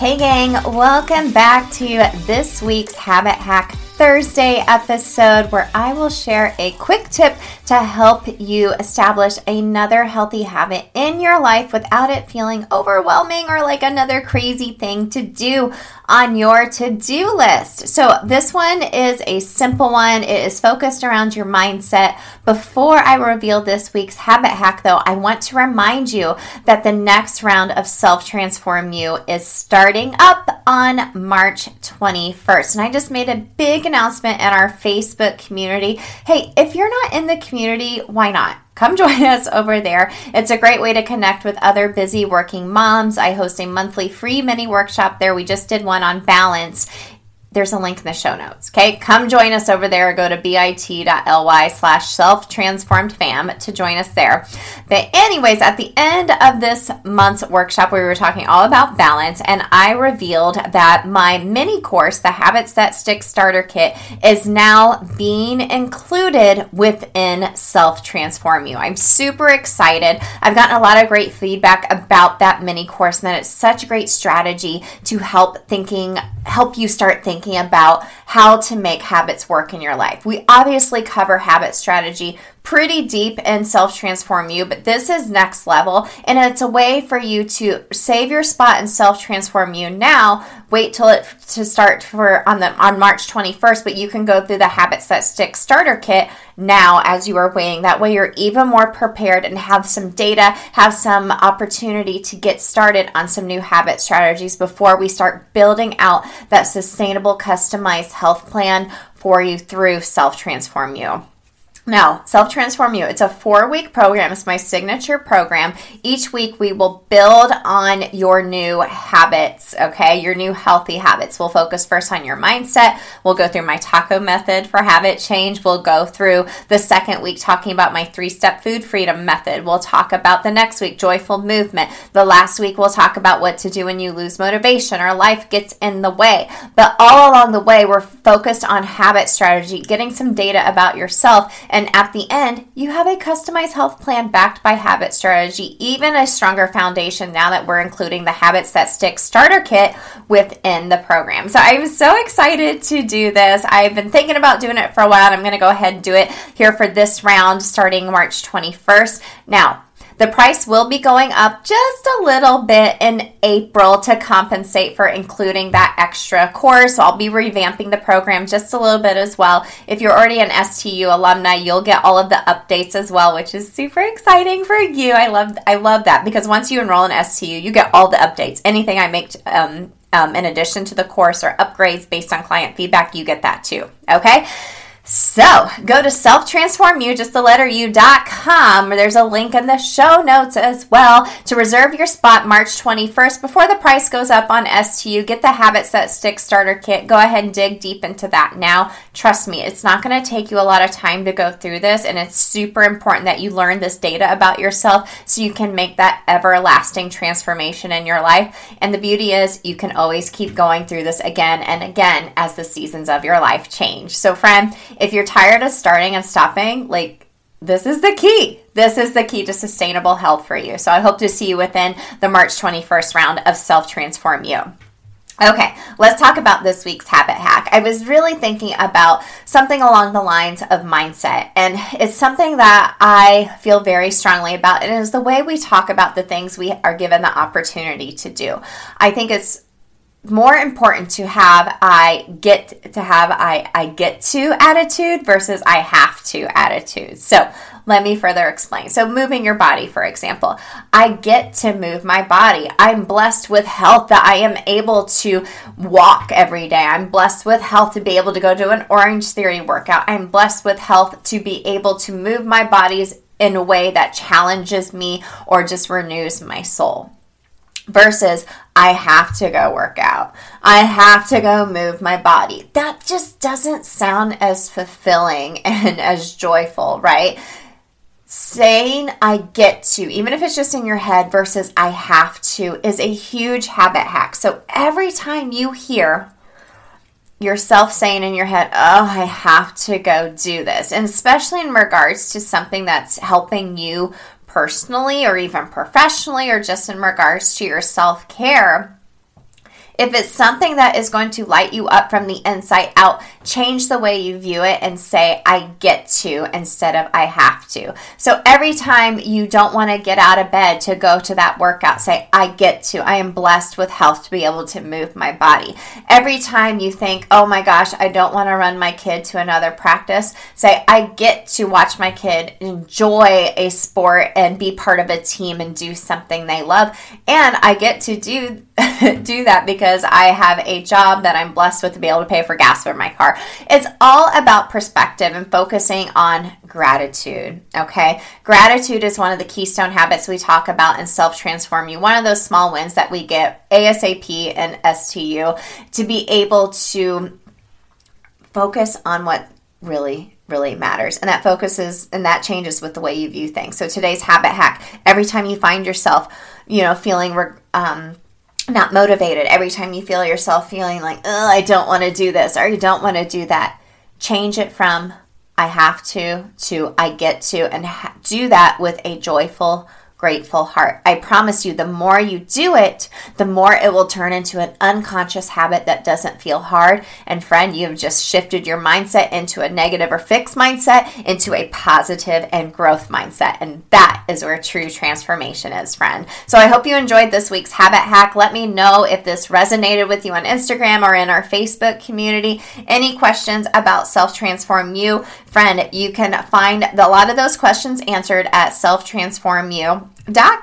Hey, gang, welcome back to this week's Habit Hack Thursday episode where I will share a quick tip to help you establish another healthy habit in your life without it feeling overwhelming or like another crazy thing to do on your to do list. So, this one is a simple one. It is focused around your mindset. Before I reveal this week's habit hack, though, I want to remind you that the next round of Self Transform U is starting up on March 21st. And I just made a big announcement in our Facebook community. Hey, if you're not in the community, why not? come join us over there. It's a great way to connect with other busy working moms. I host a monthly free mini workshop there. We just did one on balance there's a link in the show notes. Okay, come join us over there. Go to bit.ly slash self transformed fam to join us there. But, anyways, at the end of this month's workshop, we were talking all about balance, and I revealed that my mini course, the Habits That Stick Starter Kit, is now being included within Self Transform U. I'm super excited. I've gotten a lot of great feedback about that mini course, and that it's such a great strategy to help thinking, help you start thinking thinking about how to make habits work in your life. We obviously cover habit strategy pretty deep in Self Transform U, but this is next level. And it's a way for you to save your spot in Self Transform U now. Wait till it to start for on the on March 21st, but you can go through the Habits That Stick starter kit now as you are weighing. That way you're even more prepared and have some data, have some opportunity to get started on some new habit strategies before we start building out that sustainable customized health plan for you through Self Transform U. Now, Self Transform U, it's a four week program. It's my signature program. Each week we will build on your new habits, okay? Your new healthy habits. We'll focus first on your mindset. We'll go through my taco method for habit change. We'll go through the second week talking about my three step food freedom method. We'll talk about the next week, joyful movement. The last week, we'll talk about what to do when you lose motivation or life gets in the way. But all along the way, we're focused on habit strategy, getting some data about yourself and at the end, you have a customized health plan backed by habit strategy, even a stronger foundation now that we're including the Habits That Stick starter kit within the program. So I'm so excited to do this. I've been thinking about doing it for a while, and I'm going to go ahead and do it here for this round starting March 21st. Now, the price will be going up just a little bit in April to compensate for including that extra course. I'll be revamping the program just a little bit as well. If you're already an STU alumni, you'll get all of the updates as well, which is super exciting for you. I love I love that because once you enroll in STU, you get all the updates. Anything I make um, um, in addition to the course or upgrades based on client feedback, you get that too. Okay. So go to selftransformu, just the letter u.com. There's a link in the show notes as well to reserve your spot March 21st before the price goes up on STU. Get the Habits That Stick starter kit. Go ahead and dig deep into that now. Trust me, it's not going to take you a lot of time to go through this, and it's super important that you learn this data about yourself so you can make that everlasting transformation in your life. And the beauty is, you can always keep going through this again and again as the seasons of your life change. So, friend, if you're tired of starting and stopping, like this is the key. This is the key to sustainable health for you. So I hope to see you within the March 21st round of Self Transform U. Okay, let's talk about this week's habit hack. I was really thinking about something along the lines of mindset, and it's something that I feel very strongly about. And it is the way we talk about the things we are given the opportunity to do. I think it's more important to have I get to have I I get to attitude versus I have to attitude. So let me further explain. So moving your body, for example, I get to move my body. I'm blessed with health that I am able to walk every day. I'm blessed with health to be able to go to an Orange Theory workout. I'm blessed with health to be able to move my bodies in a way that challenges me or just renews my soul versus I have to go work out. I have to go move my body. That just doesn't sound as fulfilling and as joyful, right? Saying I get to, even if it's just in your head versus I have to, is a huge habit hack. So every time you hear yourself saying in your head, Oh, I have to go do this, and especially in regards to something that's helping you personally or even professionally or just in regards to your self care if it's something that is going to light you up from the inside out, change the way you view it and say, I get to instead of I have to. So every time you don't want to get out of bed to go to that workout, say, I get to. I am blessed with health to be able to move my body. Every time you think, oh my gosh, I don't want to run my kid to another practice, say, I get to watch my kid enjoy a sport and be part of a team and do something they love. And I get to do do that because I have a job that I'm blessed with to be able to pay for gas for my car. It's all about perspective and focusing on gratitude. Okay. Gratitude is one of the keystone habits we talk about in Self Transform U. One of those small wins that we get ASAP and STU to be able to focus on what really really matters and that focuses and that changes with the way you view things so today's habit hack every time you find yourself you know feeling um, not motivated every time you feel yourself feeling like, oh, I don't want to do this or you don't want to do that. Change it from I have to to I get to and ha- do that with a joyful grateful heart. I promise you, the more you do it, the more it will turn into an unconscious habit that doesn't feel hard. And friend, you've just shifted your mindset into a negative or fixed mindset into a positive and growth mindset. And that is where true transformation is, friend. So I hope you enjoyed this week's habit hack. Let me know if this resonated with you on Instagram or in our Facebook community. Any questions about Self Transform U, friend, you can find a lot of those questions answered at Self Transform U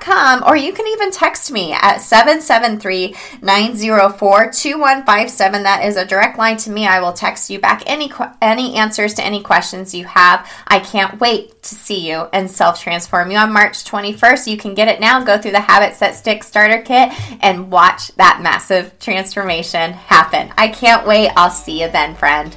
com, or you can even text me at 773 904 2157. That is a direct line to me. I will text you back any, any answers to any questions you have. I can't wait to see you and Self Transform U on March 21st. You can get it now. Go through the Habits That Stick starter kit and watch that massive transformation happen. I can't wait. I'll see you then, friend.